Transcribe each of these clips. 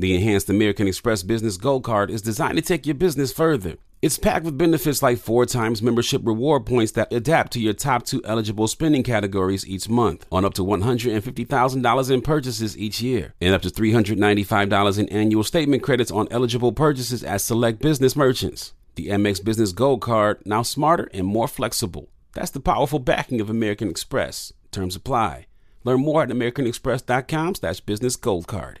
The enhanced American Express Business Gold Card is designed to take your business further. It's packed with benefits like four times membership reward points that adapt to your top two eligible spending categories each month on up to $150,000 in purchases each year and up to $395 in annual statement credits on eligible purchases at select business merchants. The Amex Business Gold Card, now smarter and more flexible. That's the powerful backing of American Express. Terms apply. Learn more at americanexpress.com slash business gold card.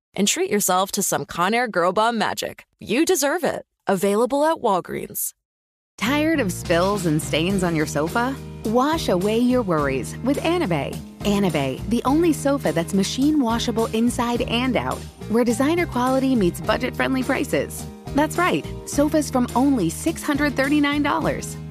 and treat yourself to some Conair Girl Bomb magic. You deserve it. Available at Walgreens. Tired of spills and stains on your sofa? Wash away your worries with Anabei. Anabei, the only sofa that's machine washable inside and out, where designer quality meets budget friendly prices. That's right, sofas from only $639.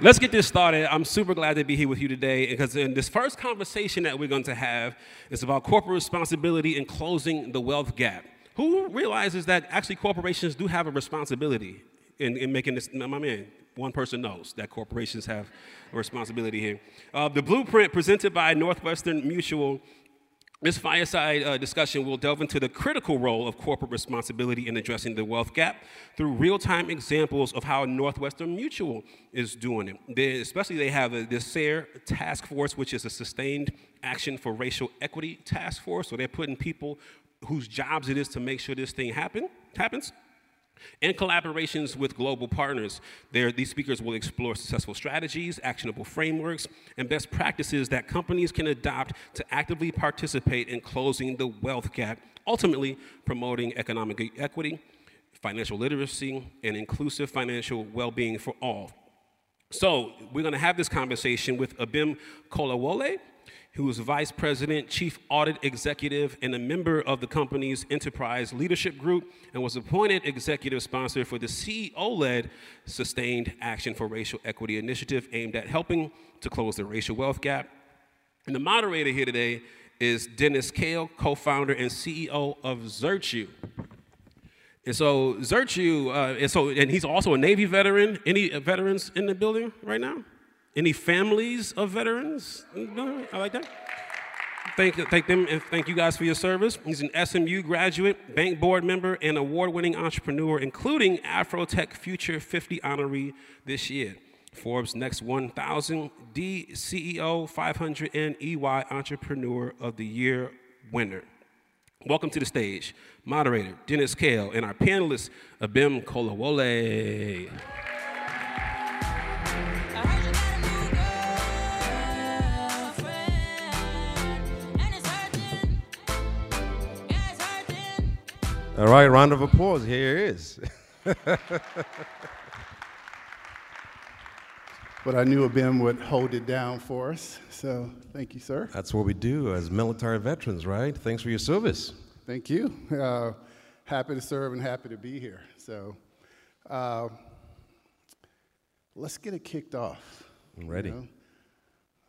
Let's get this started. I'm super glad to be here with you today because in this first conversation that we're going to have is about corporate responsibility and closing the wealth gap. Who realizes that actually corporations do have a responsibility in, in making this? My man, one person knows that corporations have a responsibility here. Uh, the blueprint presented by Northwestern Mutual this fireside uh, discussion will delve into the critical role of corporate responsibility in addressing the wealth gap through real-time examples of how Northwestern Mutual is doing it. They, especially, they have a, this SARE task force, which is a sustained action for racial equity task force. So they're putting people whose jobs it is to make sure this thing happen happens and collaborations with global partners. There, these speakers will explore successful strategies, actionable frameworks, and best practices that companies can adopt to actively participate in closing the wealth gap, ultimately promoting economic equity, financial literacy, and inclusive financial well being for all. So, we're going to have this conversation with Abim Kolawole who is vice president, chief audit executive, and a member of the company's enterprise leadership group, and was appointed executive sponsor for the CEO led Sustained Action for Racial Equity initiative aimed at helping to close the racial wealth gap. And the moderator here today is Dennis Cail, co founder and CEO of Zirtue. And so Zirtue, uh, and so, and he's also a Navy veteran. Any veterans in the building right now? Any families of veterans? I like that. Thank, you. thank them and thank you guys for your service. He's an SMU graduate, bank board member, and award winning entrepreneur, including Afrotech Future 50 honoree this year. Forbes Next 1000, D CEO 500, and EY Entrepreneur of the Year winner. welcome to the stage moderator Dennis Cail and our panelist Abim Kolawole. All right, round of applause. Here it is. but I knew Abim would hold it down for us. So thank you, sir. That's what we do as military veterans, right? Thanks for your service. Thank you. Uh, happy to serve and happy to be here. So uh, let's get it kicked off. I'm ready. You know?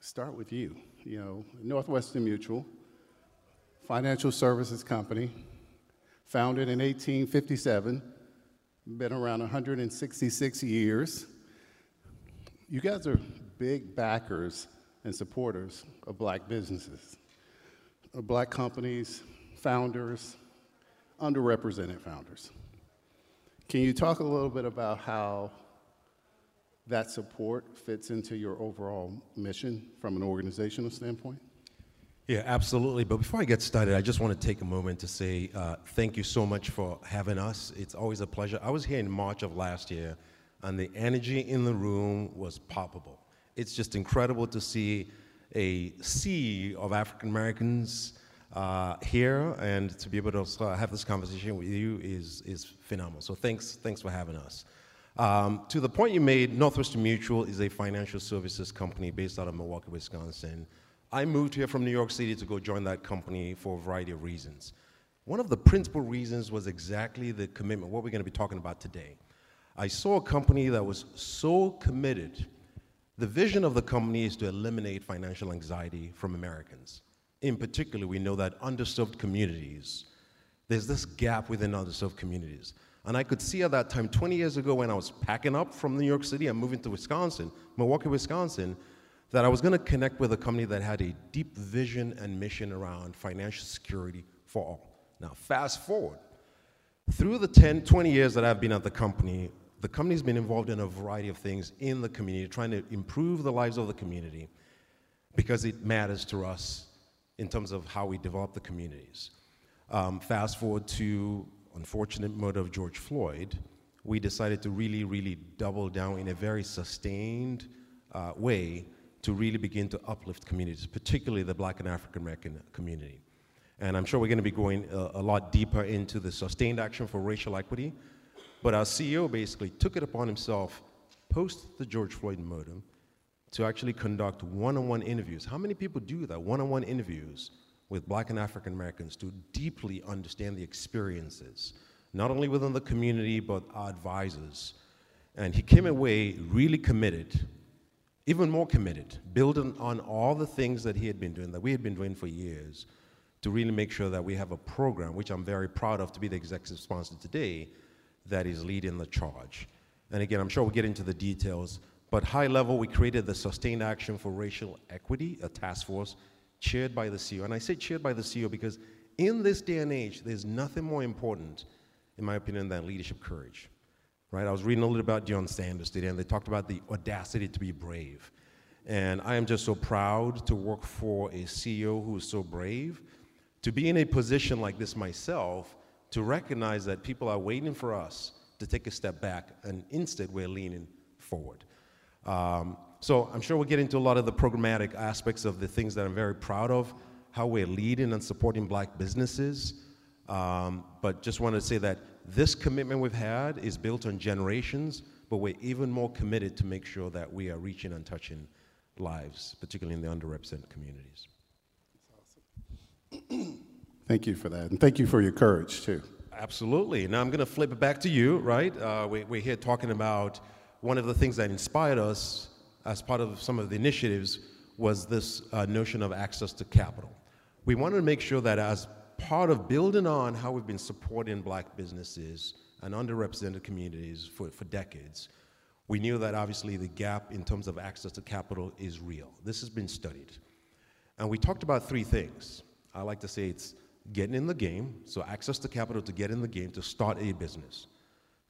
Start with you. You know, Northwestern Mutual, financial services company founded in 1857, been around 166 years. You guys are big backers and supporters of black businesses, of black companies, founders, underrepresented founders. Can you talk a little bit about how that support fits into your overall mission from an organizational standpoint? Yeah, absolutely. But before I get started, I just want to take a moment to say uh, thank you so much for having us. It's always a pleasure. I was here in March of last year, and the energy in the room was palpable. It's just incredible to see a sea of African Americans uh, here, and to be able to uh, have this conversation with you is, is phenomenal. So thanks, thanks for having us. Um, to the point you made, Northwestern Mutual is a financial services company based out of Milwaukee, Wisconsin. I moved here from New York City to go join that company for a variety of reasons. One of the principal reasons was exactly the commitment, what we're going to be talking about today. I saw a company that was so committed. The vision of the company is to eliminate financial anxiety from Americans. In particular, we know that underserved communities, there's this gap within underserved communities. And I could see at that time, 20 years ago, when I was packing up from New York City and moving to Wisconsin, Milwaukee, Wisconsin, that I was going to connect with a company that had a deep vision and mission around financial security for all. Now, fast forward. Through the 10, 20 years that I've been at the company, the company's been involved in a variety of things in the community, trying to improve the lives of the community because it matters to us in terms of how we develop the communities. Um, fast forward to unfortunate murder of George Floyd, we decided to really, really double down in a very sustained uh, way to really begin to uplift communities, particularly the black and African American community. And I'm sure we're going to be going a, a, lot deeper into the sustained action for racial equity. But our CEO basically took it upon himself, post the George Floyd murder, to actually conduct one on one interviews. How many people do that? One on one interviews with black and African Americans to deeply understand the experiences, not only within the community, but our advisors. And he came away really committed even more committed, building on all the things that he had been doing, that we had been doing for years, to really make sure that we have a program, which I'm very proud of to be the executive sponsor today, that is leading the charge. And again, I'm sure we'll get into the details, but high level, we created the Sustained Action for Racial Equity, a task force chaired by the CEO. And I say chaired by the CEO because in this day and age, there's nothing more important, in my opinion, than leadership courage right? I was reading a little about Deion Sanders today, and they talked about the audacity to be brave. And I am just so proud to work for a CEO who is so brave, to be in a position like this myself, to recognize that people are waiting for us to take a step back, and instead we're leaning forward. Um, so I'm sure we'll get into a lot of the programmatic aspects of the things that I'm very proud of, how we're leading and supporting black businesses. Um, but just wanted to say that this commitment we've had is built on generations, but we're even more committed to make sure that we are reaching and touching lives, particularly in the underrepresented communities. Awesome. thank you for that, and thank you for your courage, too. Absolutely. Now I'm going to flip it back to you, right? Uh, we, we're here talking about one of the things that inspired us as part of some of the initiatives was this uh, notion of access to capital. We wanted to make sure that as part of building on how we've been supporting black businesses and underrepresented communities for, for decades, we knew that obviously the gap in terms of access to capital is real. This has been studied. And we talked about three things. I like to say it's getting in the game, so access to capital to get in the game to start a business,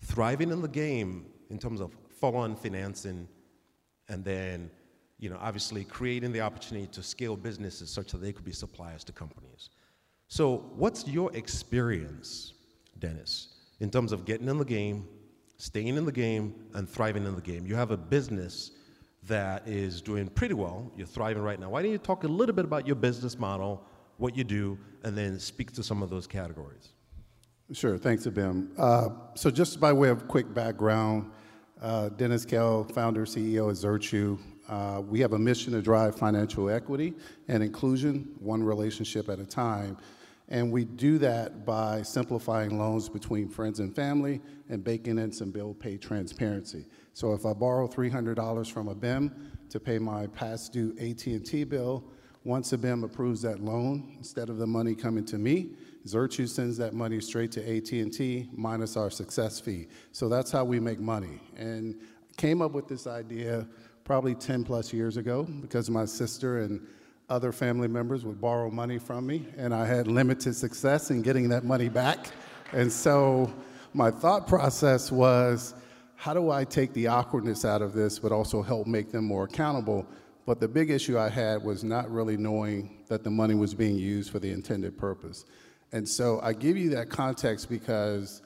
thriving in the game in terms of follow-on financing, and then you know, obviously creating the opportunity to scale businesses such that they could be suppliers to companies. So, what's your experience, Dennis, in terms of getting in the game, staying in the game, and thriving in the game? You have a business that is doing pretty well. You're thriving right now. Why don't you talk a little bit about your business model, what you do, and then speak to some of those categories? Sure. Thanks, Abim. Uh, so, just by way of quick background, uh, Dennis Cail, founder, CEO of Zirtue. Uh, we have a mission to drive financial equity and inclusion, one relationship at a time. And we do that by simplifying loans between friends and family and baking in some bill pay transparency. So if I borrow $300 from Abim to pay my past due AT&T bill, once Abim approves that loan, instead of the money coming to me, Zirtue sends that money straight to AT&T minus our success fee. So that's how we make money. And came up with this idea probably 10 plus years ago because my sister and other family members would borrow money from me, and I had limited success in getting that money back. And so my thought process was, how do I take the awkwardness out of this, but also help make them more accountable? But the big issue I had was not really knowing that the money was being used for the intended purpose. And so I give you that context because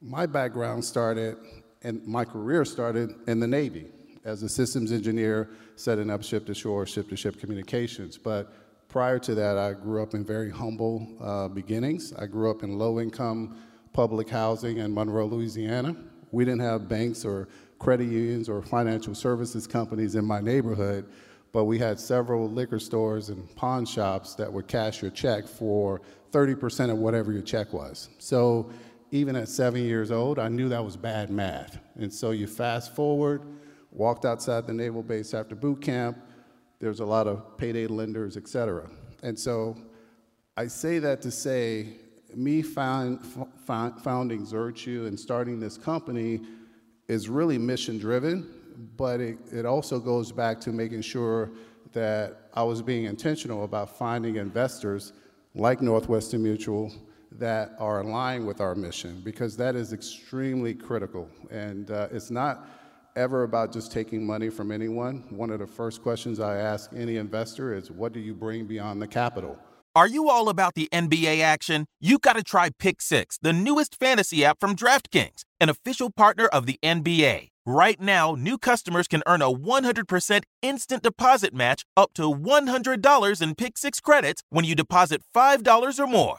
my background started and my career started in the Navy as a systems engineer, setting up ship to shore, ship to ship communications. But prior to that, I grew up in very humble uh, beginnings. I grew up in low income public housing in Monroe, Louisiana. We didn't have banks or credit unions or financial services companies in my neighborhood, but we had several liquor stores and pawn shops that would cash your check for 30% of whatever your check was. So even at seven years old, I knew that was bad math. And so you fast forward, walked outside the naval base after boot camp. There's a lot of payday lenders, et cetera. And so I say that to say, me found, founding Zirtue and starting this company is really mission driven, but it, it also goes back to making sure that I was being intentional about finding investors like Northwestern Mutual that are aligned with our mission because that is extremely critical. And uh, it's not ever about just taking money from anyone. One of the first questions I ask any investor is what do you bring beyond the capital? Are you all about the NBA action? You got to try Pick Six, the newest fantasy app from DraftKings, an official partner of the NBA. Right now, new customers can earn a 100% instant deposit match up to $100 in Pick Six credits when you deposit $5 or more.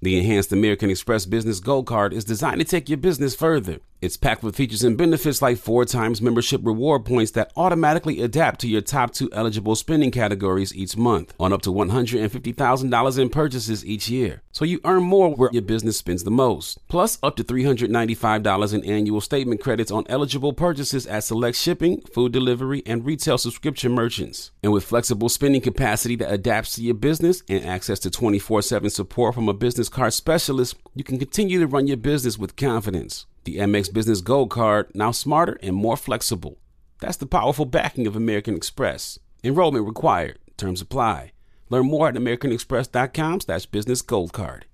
The enhanced American Express Business Gold Card is designed to take your business further. It's packed with features and benefits like four times membership reward points that automatically adapt to your top two eligible spending categories each month on up to $150,000 in purchases each year. So you earn more where your business spends the most. Plus, up to $395 in annual statement credits on eligible purchases at select shipping, food delivery, and retail subscription merchants. And with flexible spending capacity that adapts to your business and access to 24 7 support from a business card specialist, you can continue to run your business with confidence. The Amex Business Gold Card, now smarter and more flexible. That's the powerful backing of American Express. Enrollment required. Terms apply. Learn more at americanexpress.com slash business gold card.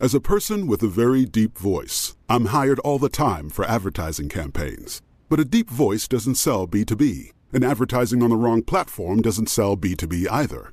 As a person with a very deep voice, I'm hired all the time for advertising campaigns. But a deep voice doesn't sell B2B, and advertising on the wrong platform doesn't sell B2B either.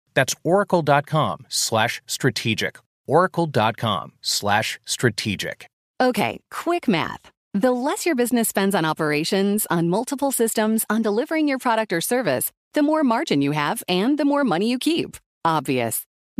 That's oracle.com slash strategic. Oracle.com slash strategic. Okay, quick math. The less your business spends on operations, on multiple systems, on delivering your product or service, the more margin you have and the more money you keep. Obvious.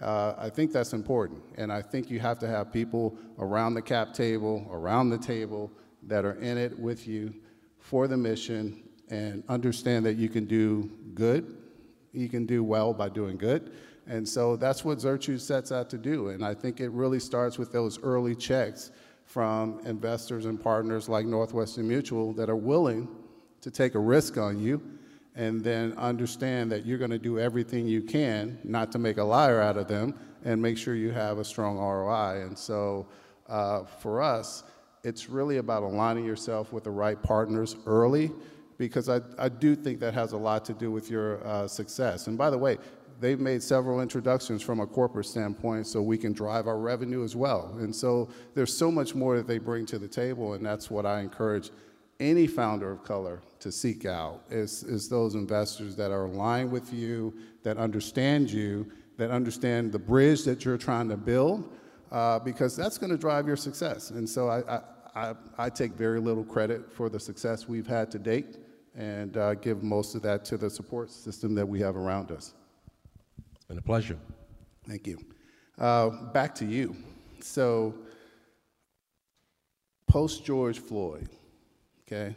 Uh, I think that's important. And I think you have to have people around the cap table, around the table, that are in it with you for the mission and understand that you can do good. You can do well by doing good. And so that's what Zirtue sets out to do. And I think it really starts with those early checks from investors and partners like Northwestern Mutual that are willing to take a risk on you and then understand that you're going to do everything you can not to make a liar out of them and make sure you have a strong ROI. And so uh, for us, it's really about aligning yourself with the right partners early because I, I do think that has a lot to do with your uh, success. And by the way, they've made several introductions from a corporate standpoint so we can drive our revenue as well. And so there's so much more that they bring to the table, and that's what I encourage any founder of color to seek out is, is those investors that are aligned with you, that understand you, that understand the bridge that you're trying to build, uh, because that's going to drive your success. And so I, I, I, I, take very little credit for the success we've had to date and uh, give most of that to the support system that we have around us. It's been a pleasure. Thank you. Uh, back to you. So, post George Floyd, okay?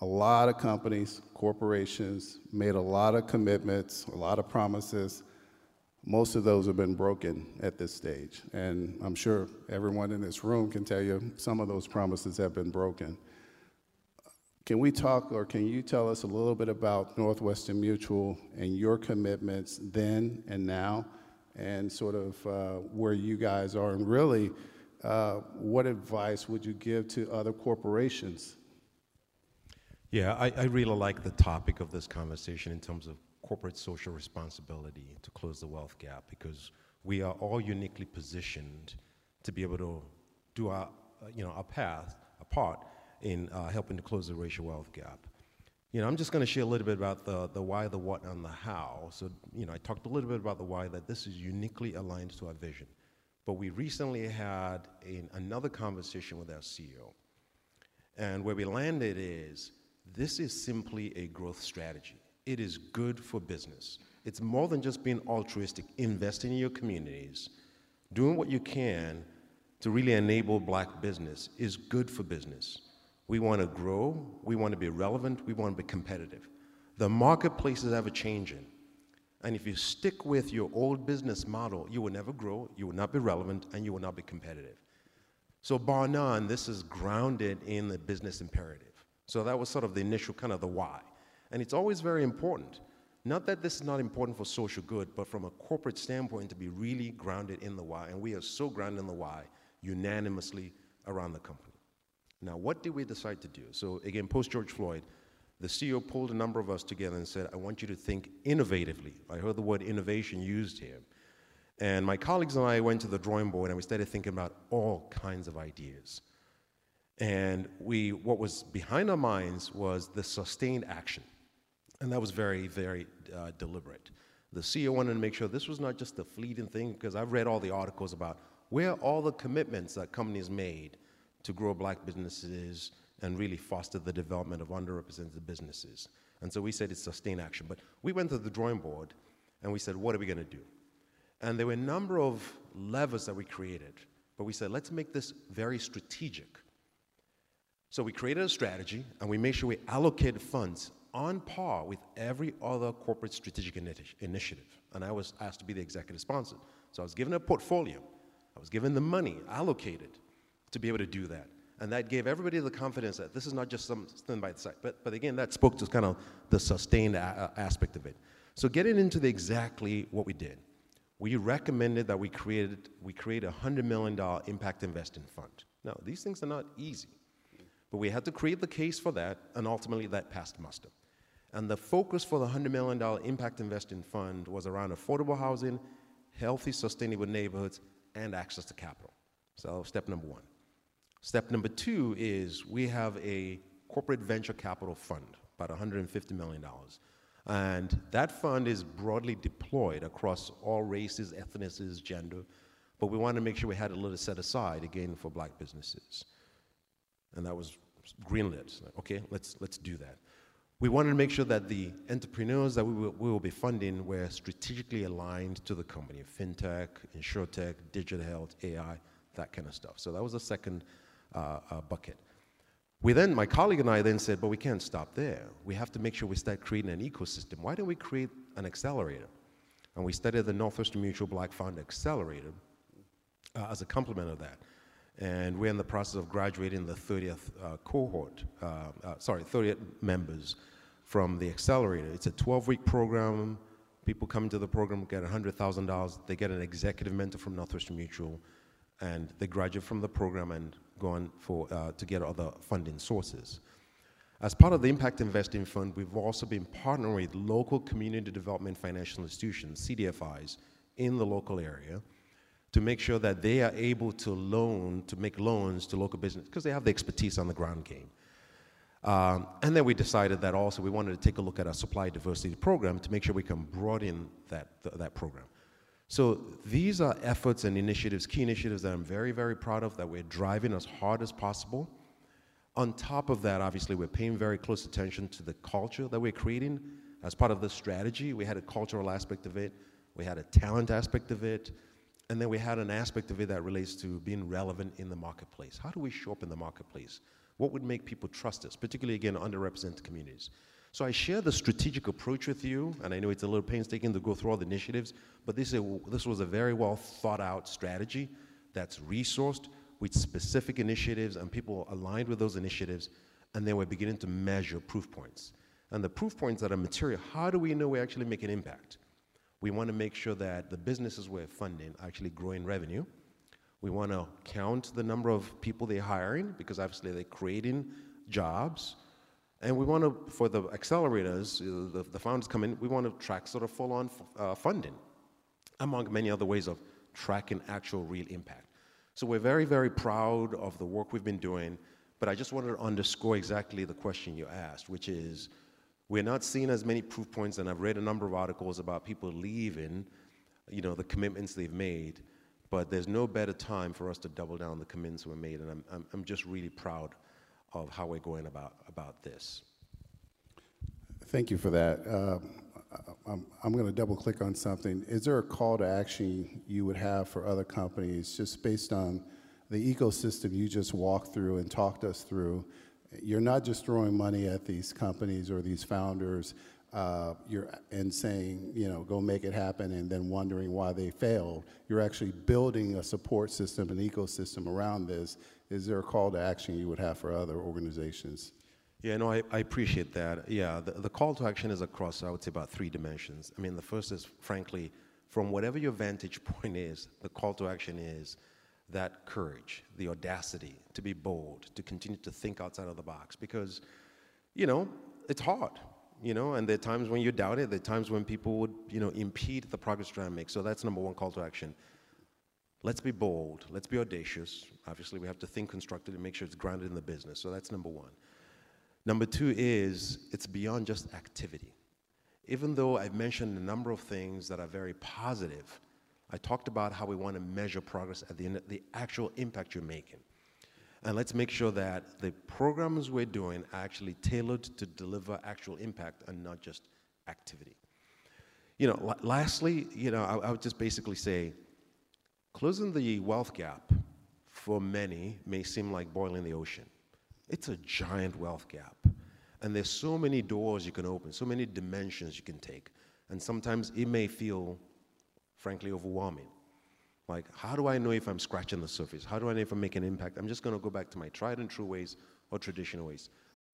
A lot of companies, corporations made a lot of commitments, a lot of promises. Most of those have been broken at this stage. And I'm sure everyone in this room can tell you some of those promises have been broken. Can we talk, or can you tell us a little bit about Northwestern Mutual and your commitments then and now, and sort of uh, where you guys are, and really, uh, what advice would you give to other corporations yeah, I, I really like the topic of this conversation in terms of corporate social responsibility to close the wealth gap because we are all uniquely positioned to be able to do our, uh, you know, our path, a part in uh, helping to close the racial wealth gap. You know, I'm just going to share a little bit about the, the why, the what, and the how. So, you know, I talked a little bit about the why, that this is uniquely aligned to our vision. But we recently had another conversation with our CEO. And where we landed is this is simply a growth strategy. It is good for business. It's more than just being altruistic, investing in your communities, doing what you can to really enable black business is good for business. We want to grow, we want to be relevant, we want to be competitive. The marketplace is ever changing. And if you stick with your old business model, you will never grow, you will not be relevant, and you will not be competitive. So, bar none, this is grounded in the business imperative. So, that was sort of the initial kind of the why. And it's always very important. Not that this is not important for social good, but from a corporate standpoint, to be really grounded in the why. And we are so grounded in the why unanimously around the company. Now, what did we decide to do? So, again, post George Floyd, the CEO pulled a number of us together and said, I want you to think innovatively. I heard the word innovation used here. And my colleagues and I went to the drawing board and we started thinking about all kinds of ideas. And we, what was behind our minds was the sustained action. And that was very, very uh, deliberate. The CEO wanted to make sure this was not just a fleeting thing, because I've read all the articles about where all the commitments that companies made to grow black businesses and really foster the development of underrepresented businesses. And so we said it's sustained action. But we went to the drawing board and we said, what are we going to do? And there were a number of levers that we created. But we said, let's make this very strategic. So we created a strategy and we made sure we allocated funds on par with every other corporate strategic initiative. And I was asked to be the executive sponsor. So I was given a portfolio, I was given the money allocated to be able to do that. And that gave everybody the confidence that this is not just something by the side. But, but again, that spoke to kind of the sustained a- aspect of it. So getting into the exactly what we did, we recommended that we created we create a $100 million impact investing fund. Now, these things are not easy, but we had to create the case for that, and ultimately that passed muster. And the focus for the $100 million impact investing fund was around affordable housing, healthy, sustainable neighborhoods, and access to capital. So, step number one. Step number two is we have a corporate venture capital fund, about $150 million. And that fund is broadly deployed across all races, ethnicities, gender, but we wanted to make sure we had a little set aside again for black businesses. And that was greenlit. Okay, let's, let's do that. We wanted to make sure that the entrepreneurs that we will, we will be funding were strategically aligned to the company fintech, insurtech, digital health, AI, that kind of stuff. So that was the second uh, uh, bucket. We then, my colleague and I then said, but we can't stop there. We have to make sure we start creating an ecosystem. Why don't we create an accelerator? And we started the Northwestern Mutual Black Fund Accelerator uh, as a complement of that. And we're in the process of graduating the 30th uh, cohort, uh, uh, sorry, 30th members from the accelerator. It's a 12 week program. People come into the program, get $100,000. They get an executive mentor from Northwestern Mutual, and they graduate from the program and go on for, uh, to get other funding sources. As part of the Impact Investing Fund, we've also been partnering with local community development financial institutions, CDFIs, in the local area to make sure that they are able to loan, to make loans to local business, because they have the expertise on the ground game. Um, and then we decided that also we wanted to take a look at our supply diversity program to make sure we can broaden that, th- that program. So these are efforts and initiatives, key initiatives that I'm very, very proud of, that we're driving as hard as possible. On top of that, obviously, we're paying very close attention to the culture that we're creating. As part of the strategy, we had a cultural aspect of it, we had a talent aspect of it, and then we had an aspect of it that relates to being relevant in the marketplace. How do we show up in the marketplace? What would make people trust us, particularly again, underrepresented communities? So I share the strategic approach with you, and I know it's a little painstaking to go through all the initiatives, but this, this was a very well thought out strategy that's resourced with specific initiatives and people aligned with those initiatives, and then we're beginning to measure proof points. And the proof points that are material, how do we know we actually make an impact? We want to make sure that the businesses we're funding are actually growing revenue. We want to count the number of people they're hiring because obviously they're creating jobs. And we want to, for the accelerators, the, the founders come in, we want to track sort of full on uh, funding, among many other ways of tracking actual real impact. So we're very, very proud of the work we've been doing, but I just wanted to underscore exactly the question you asked, which is we're not seeing as many proof points, and I've read a number of articles about people leaving, you know, the commitments they've made. But there's no better time for us to double down the commitments we made, and I'm, I'm, I'm just really proud of how we're going about, about this. Thank you for that. Uh, I'm, I'm going to double click on something. Is there a call to action you would have for other companies just based on the ecosystem you just walked through and talked us through? You're not just throwing money at these companies or these founders uh, you're, and saying, you know, go make it happen and then wondering why they failed. You're actually building a support system, an ecosystem around this. Is there a call to action you would have for other organizations? Yeah, no, I, I appreciate that. Yeah, the, the call to action is across, I would say, about three dimensions. I mean, the first is, frankly, from whatever your vantage point is, the call to action is that courage, the audacity to be bold, to continue to think outside of the box. Because, you know, it's hard, you know, and there are times when you doubt it, there are times when people would, you know, impede the progress trying to make. So that's number one call to action. Let's be bold, let's be audacious. Obviously, we have to think constructively and make sure it's grounded in the business. So that's number one. Number two is it's beyond just activity. Even though I've mentioned a number of things that are very positive, I talked about how we want to measure progress at the end, the actual impact you're making. And let's make sure that the programs we're doing are actually tailored to deliver actual impact and not just activity. You know, lastly, you know, I, I would just basically say closing the wealth gap for many may seem like boiling the ocean. It's a giant wealth gap. And there's so many doors you can open, so many dimensions you can take. And sometimes it may feel, frankly, overwhelming. Like, how do I know if I'm scratching the surface? How do I know if I'm making an impact? I'm just going to go back to my tried and true ways or traditional ways.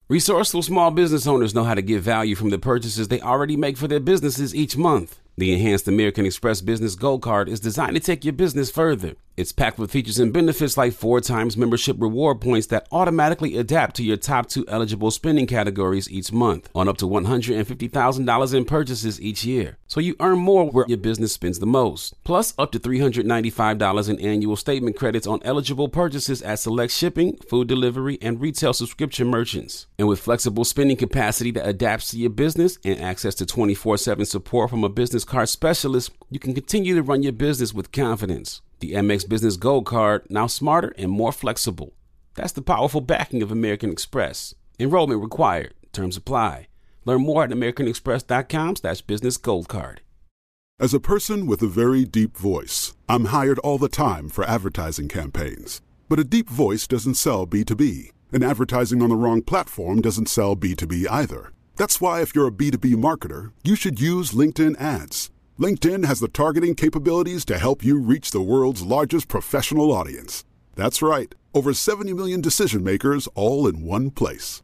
Resourceful small business owners know how to get value from the purchases they already make for their businesses each month. The enhanced American Express Business Gold Card is designed to take your business further. It's packed with features and benefits like four times membership reward points that automatically adapt to your top two eligible spending categories each month on up to $150,000 in purchases each year. So you earn more where your business spends the most. Plus, up to $395 in annual statement credits on eligible purchases at select shipping, food delivery, and retail subscription merchants. And with flexible spending capacity that adapts to your business and access to 24 7 support from a business card specialist, you can continue to run your business with confidence. The Amex Business Gold Card, now smarter and more flexible. That's the powerful backing of American Express. Enrollment required. Terms apply. Learn more at americanexpress.com slash business gold card. As a person with a very deep voice, I'm hired all the time for advertising campaigns. But a deep voice doesn't sell B2B, and advertising on the wrong platform doesn't sell B2B either. That's why if you're a B2B marketer, you should use LinkedIn ads. LinkedIn has the targeting capabilities to help you reach the world's largest professional audience. That's right, over 70 million decision makers all in one place.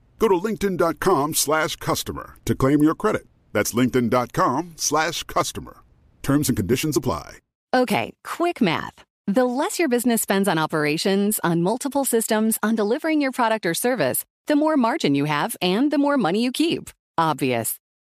Go to linkedin.com slash customer to claim your credit. That's linkedin.com slash customer. Terms and conditions apply. Okay, quick math. The less your business spends on operations, on multiple systems, on delivering your product or service, the more margin you have and the more money you keep. Obvious.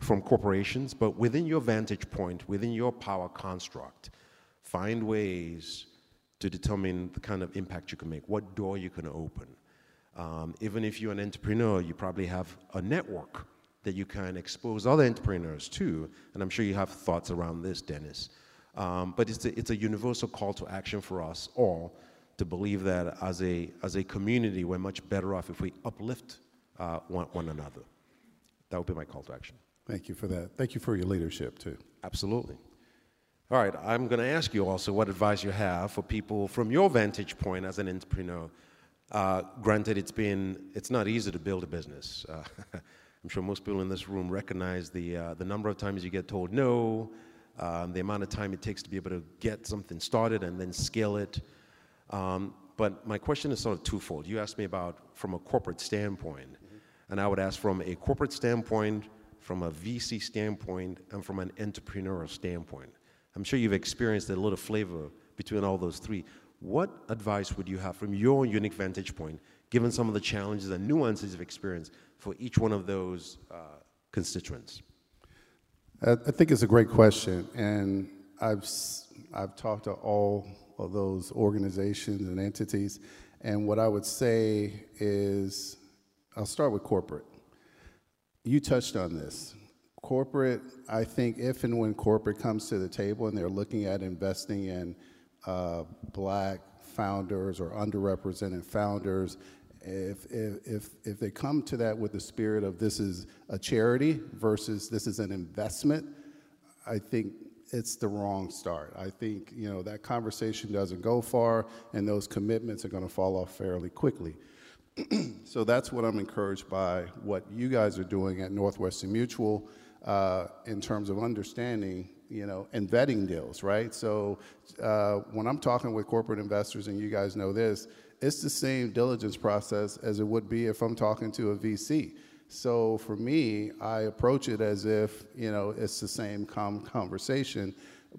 from corporations, but within your vantage point, within your power construct, find ways to determine the kind of impact you can make, what door you can open. Um, even if you're an entrepreneur, you probably have a network that you can expose other entrepreneurs to, and I'm sure you have thoughts around this, Dennis. Um, but it's a, it's a universal call to action for us all to believe that as a, as a community, we're much better off if we uplift uh, one, one another. That would be my call to action. Thank you for that. Thank you for your leadership, too. Absolutely. All right, I'm going to ask you also what advice you have for people from your vantage point as an entrepreneur. Uh, granted, it's been it's not easy to build a business. Uh, I'm sure most people in this room recognize the uh, the number of times you get told no, um, the amount of time it takes to be able to get something started and then scale it. Um, but my question is sort of twofold. You asked me about from a corporate standpoint, mm-hmm. and I would ask from a corporate standpoint from a VC standpoint and from an entrepreneurial standpoint. I'm sure you've experienced a little flavor between all those three. What advice would you have from your unique vantage point, given some of the challenges and nuances of experience for each one of those uh, constituents? I think it's a great question, and I've I've talked to all of those organizations and entities, and what I would say is, I'll start with corporate you touched on this. Corporate, I think if and when corporate comes to the table and they're looking at investing in uh, black founders or underrepresented founders, if, if, if, if they come to that with the spirit of this is a charity versus this is an investment, I think it's the wrong start. I think you know that conversation doesn't go far, and those commitments are going to fall off fairly quickly. so that's what I'm encouraged by what you guys are doing at Northwestern Mutual uh, in terms of understanding, you know, and vetting deals, right? So uh, when I'm talking with corporate investors, and you guys know this, it's the same diligence process as it would be if I'm talking to a VC. So for me, I approach it as if, you know, it's the same com- conversation.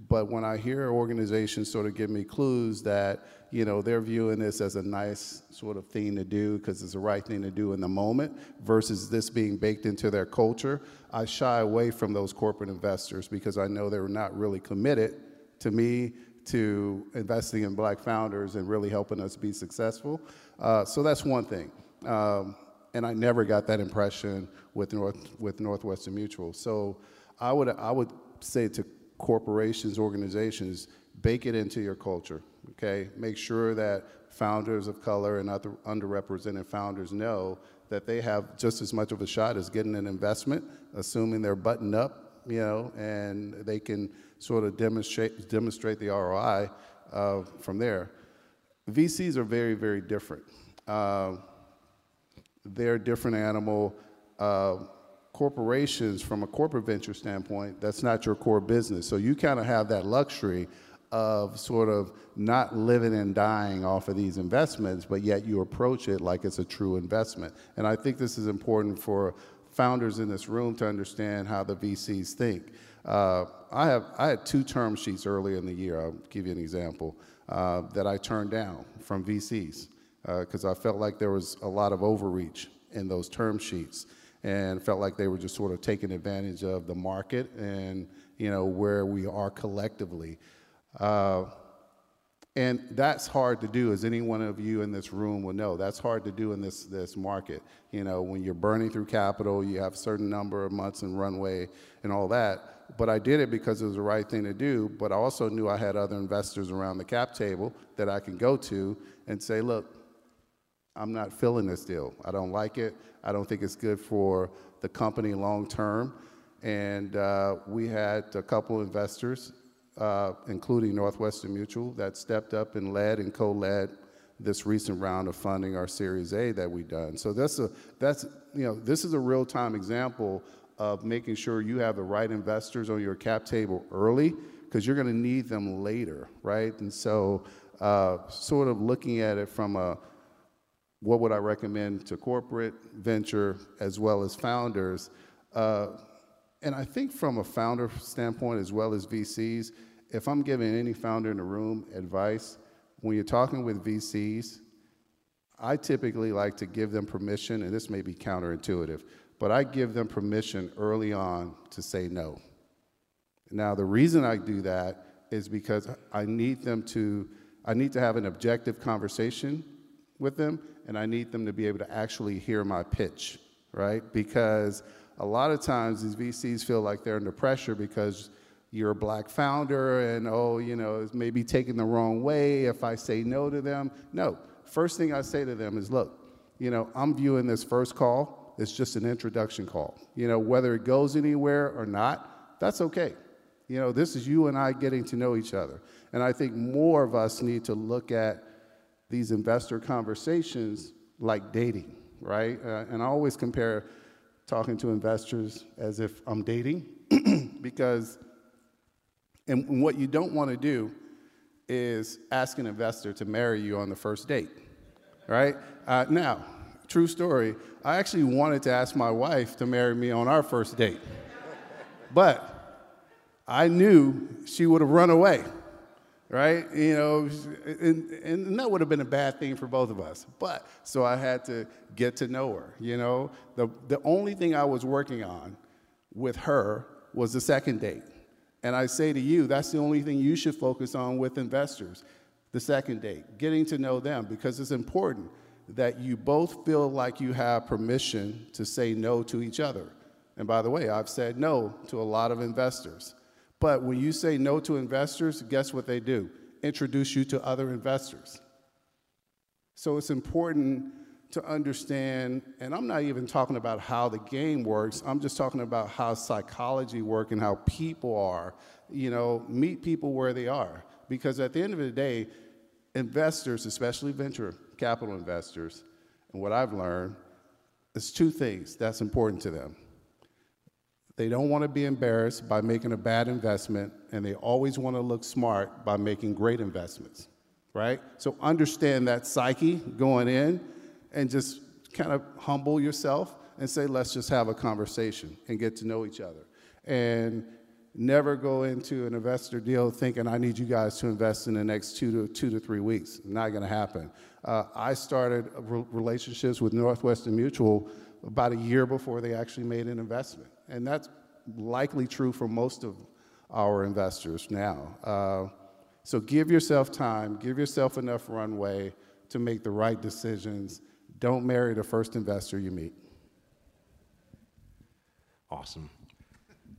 But when I hear organizations sort of give me clues that, you know, they're viewing this as a nice sort of thing to do because it's the right thing to do in the moment versus this being baked into their culture, I shy away from those corporate investors because I know they're not really committed to me to investing in black founders and really helping us be successful. Uh, so that's one thing. Um, and I never got that impression with North, with Northwestern Mutual. So I would I would say to corporations, organizations, bake it into your culture, okay? Make sure that founders of color and other underrepresented founders know that they have just as much of a shot as getting an investment, assuming they're buttoned up, you know, and they can sort of demonstrate, demonstrate the ROI uh, from there. VCs are very, very different. Uh, they're a different animal. Uh, corporations, from a corporate venture standpoint, that's not your core business. So you kind of have that luxury of sort of not living and dying off of these investments, but yet you approach it like it's a true investment. And I think this is important for founders in this room to understand how the VCs think. Uh, I have I had two term sheets earlier in the year. I'll give you an example uh, that I turned down from VCs because uh, I felt like there was a lot of overreach in those term sheets and felt like they were just sort of taking advantage of the market and you know where we are collectively. Uh, and that's hard to do, as any one of you in this room will know. That's hard to do in this, this market. You know, when you're burning through capital, you have a certain number of months and runway and all that. But I did it because it was the right thing to do. But I also knew I had other investors around the cap table that I can go to and say, look, I'm not filling this deal. I don't like it. I don't think it's good for the company long term. And uh, we had a couple investors uh, including Northwestern Mutual, that stepped up and led and co-led this recent round of funding our Series A that we've done. So that's a that's you know this is a real time example of making sure you have the right investors on your cap table early because you're going to need them later, right? And so uh, sort of looking at it from a what would I recommend to corporate venture as well as founders. Uh, and I think from a founder standpoint as well as VCs, if I'm giving any founder in the room advice, when you're talking with VCs, I typically like to give them permission, and this may be counterintuitive, but I give them permission early on to say no. Now, the reason I do that is because I need them to, I need to have an objective conversation with them, and I need them to be able to actually hear my pitch, right? Because a lot of times these VCs feel like they're under pressure because you're a black founder and oh you know it's maybe taken the wrong way if i say no to them. No. First thing i say to them is look you know i'm viewing this first call as just an introduction call. You know whether it goes anywhere or not that's okay. You know this is you and i getting to know each other. And i think more of us need to look at these investor conversations like dating right uh, and i always compare talking to investors as if i'm dating because and what you don't want to do is ask an investor to marry you on the first date, right? Uh, now, true story, I actually wanted to ask my wife to marry me on our first date, but I knew she would have run away, right? You know, and, and that would have been a bad thing for both of us. But so I had to get to know her, you know? The, the only thing I was working on with her was the second date. And I say to you, that's the only thing you should focus on with investors the second date, getting to know them, because it's important that you both feel like you have permission to say no to each other. And by the way, I've said no to a lot of investors. But when you say no to investors, guess what they do? Introduce you to other investors. So it's important to understand, and I'm not even talking about how the game works, I'm just talking about how psychology works and how people are. You know, meet people where they are. Because at the end of the day, investors, especially venture capital investors, and what I've learned is two things that's important to them. They don't want to be embarrassed by making a bad investment, and they always want to look smart by making great investments, right? So understand that psyche going in and just kind of humble yourself and say, let's just have a conversation and get to know each other. And never go into an investor deal thinking, I need you guys to invest in the next two to, two to three weeks. Not going to happen. Uh, I started relationships with Northwestern Mutual about a year before they actually made an investment. And that's likely true for most of our investors now. Uh, so give yourself time, give yourself enough runway to make the right decisions don't marry the first investor you meet. Awesome.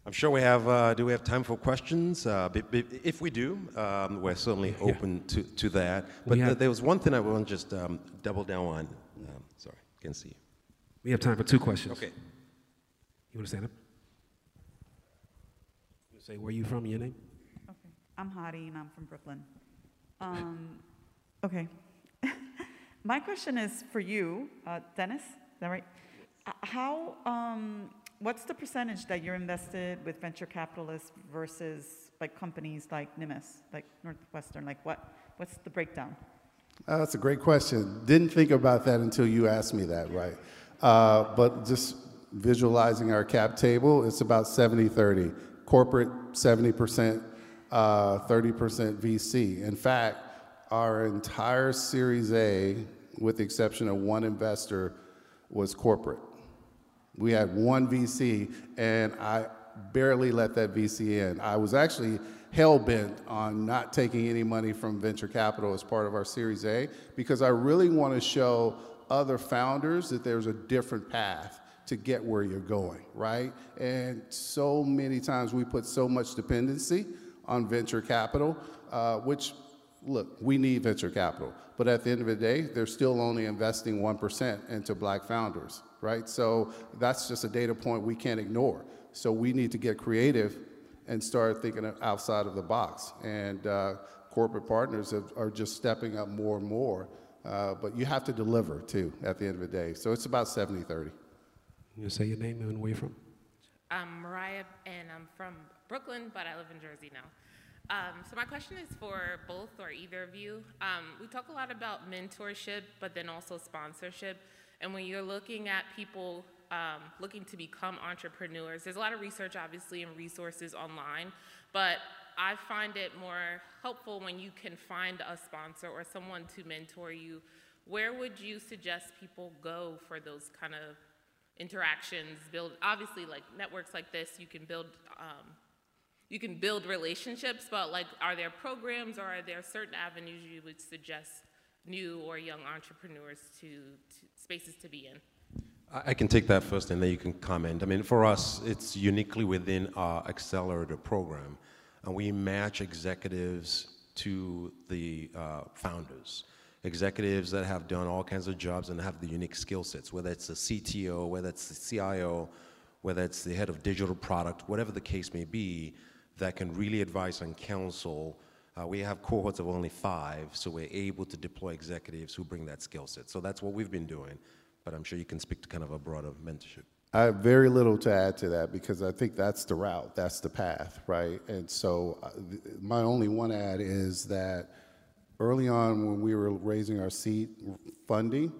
I'm sure we have. Uh, do we have time for questions? Uh, if we do, um, we're certainly open yeah. to, to that. But have, th- there was one thing I want to just um, double down on. Um, sorry, can't see you. We have time for two questions. Okay. You want to stand up? You say where you from? Your name? Okay. I'm Hadi, and I'm from Brooklyn. Um, okay. My question is for you, uh, Dennis. Is that right? Uh, how? Um, what's the percentage that you're invested with venture capitalists versus like companies like Nimbus, like Northwestern? Like what, what's the breakdown? Uh, that's a great question. Didn't think about that until you asked me that, right? Uh, but just visualizing our cap table, it's about 70 30. Corporate, 70%, uh, 30% VC. In fact, our entire Series A, with the exception of one investor, was corporate. We had one VC, and I barely let that VC in. I was actually hell bent on not taking any money from venture capital as part of our Series A because I really want to show other founders that there's a different path to get where you're going, right? And so many times we put so much dependency on venture capital, uh, which, look, we need venture capital. But at the end of the day, they're still only investing 1% into black founders, right? So that's just a data point we can't ignore. So we need to get creative and start thinking outside of the box. And uh, corporate partners have, are just stepping up more and more. Uh, but you have to deliver too at the end of the day. So it's about 70 30. You say your name and where you're from? I'm Mariah, and I'm from Brooklyn, but I live in Jersey now. Um, so my question is for both or either of you. Um, we talk a lot about mentorship, but then also sponsorship. And when you're looking at people um, looking to become entrepreneurs, there's a lot of research, obviously, and resources online. But I find it more helpful when you can find a sponsor or someone to mentor you. Where would you suggest people go for those kind of interactions? Build obviously like networks like this, you can build. Um, you can build relationships, but like, are there programs or are there certain avenues you would suggest new or young entrepreneurs to, to spaces to be in? I can take that first and then you can comment. I mean, for us, it's uniquely within our accelerator program, and we match executives to the uh, founders. Executives that have done all kinds of jobs and have the unique skill sets, whether it's the CTO, whether it's the CIO, whether it's the head of digital product, whatever the case may be, that can really advise and counsel. Uh, we have cohorts of only five, so we're able to deploy executives who bring that skill set. So that's what we've been doing but I'm sure you can speak to kind of a broader mentorship. I have very little to add to that because I think that's the route, that's the path, right? And so uh, my only one add is that early on when we were raising our seed funding,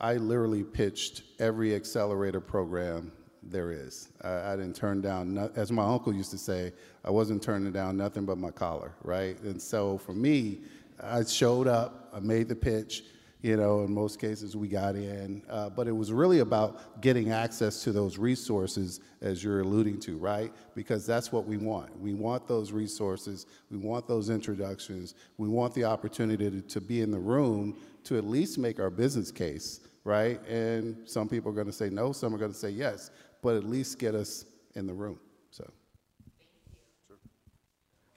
I literally pitched every accelerator program there is. I, I didn't turn down, no, as my uncle used to say, I wasn't turning down nothing but my collar, right? And so for me, I showed up, I made the pitch, you know, in most cases we got in. Uh, but it was really about getting access to those resources, as you're alluding to, right? Because that's what we want. We want those resources, we want those introductions, we want the opportunity to, to be in the room to at least make our business case, right? And some people are going to say no, some are going to say yes, but at least get us in the room. So.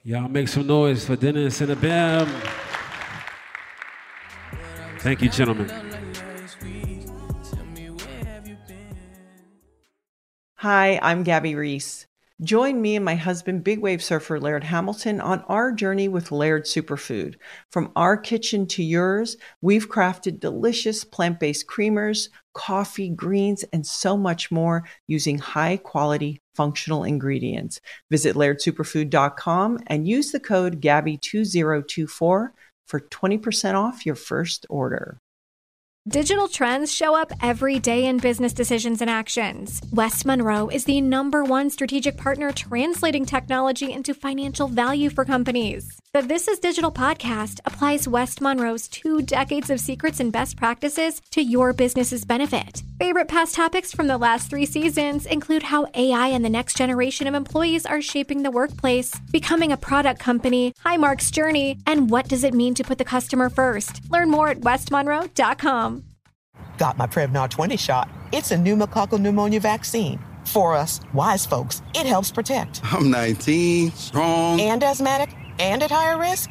Y'all make some noise for Dennis and Abim. Thank you, gentlemen. Hi, I'm Gabby Reece. Join me and my husband, big wave surfer Laird Hamilton, on our journey with Laird Superfood. From our kitchen to yours, we've crafted delicious plant based creamers, coffee, greens, and so much more using high quality functional ingredients. Visit lairdsuperfood.com and use the code GABBY2024 for 20% off your first order. Digital trends show up every day in business decisions and actions. West Monroe is the number one strategic partner translating technology into financial value for companies. The This is Digital podcast applies West Monroe's two decades of secrets and best practices to your business's benefit. Favorite past topics from the last three seasons include how AI and the next generation of employees are shaping the workplace, becoming a product company, Highmark's journey, and what does it mean to put the customer first. Learn more at westmonroe.com. Got my Prevnar 20 shot. It's a pneumococcal pneumonia vaccine. For us, wise folks, it helps protect. I'm 19, strong, and asthmatic and at higher risk?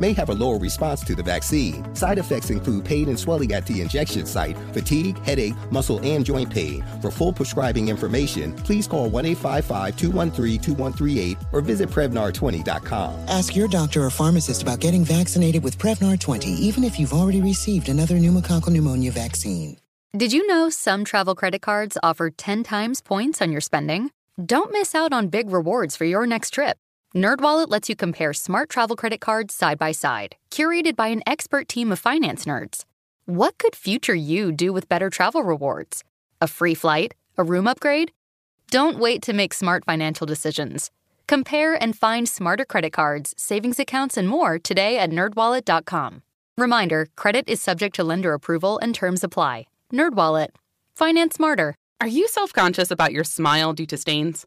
may have a lower response to the vaccine. Side effects include pain and swelling at the injection site, fatigue, headache, muscle, and joint pain. For full prescribing information, please call 1 855 213 2138 or visit Prevnar20.com. Ask your doctor or pharmacist about getting vaccinated with Prevnar 20, even if you've already received another pneumococcal pneumonia vaccine. Did you know some travel credit cards offer 10 times points on your spending? Don't miss out on big rewards for your next trip. NerdWallet lets you compare smart travel credit cards side by side, curated by an expert team of finance nerds. What could future you do with better travel rewards? A free flight? A room upgrade? Don't wait to make smart financial decisions. Compare and find smarter credit cards, savings accounts, and more today at nerdwallet.com. Reminder, credit is subject to lender approval and terms apply. NerdWallet. Finance smarter. Are you self conscious about your smile due to stains?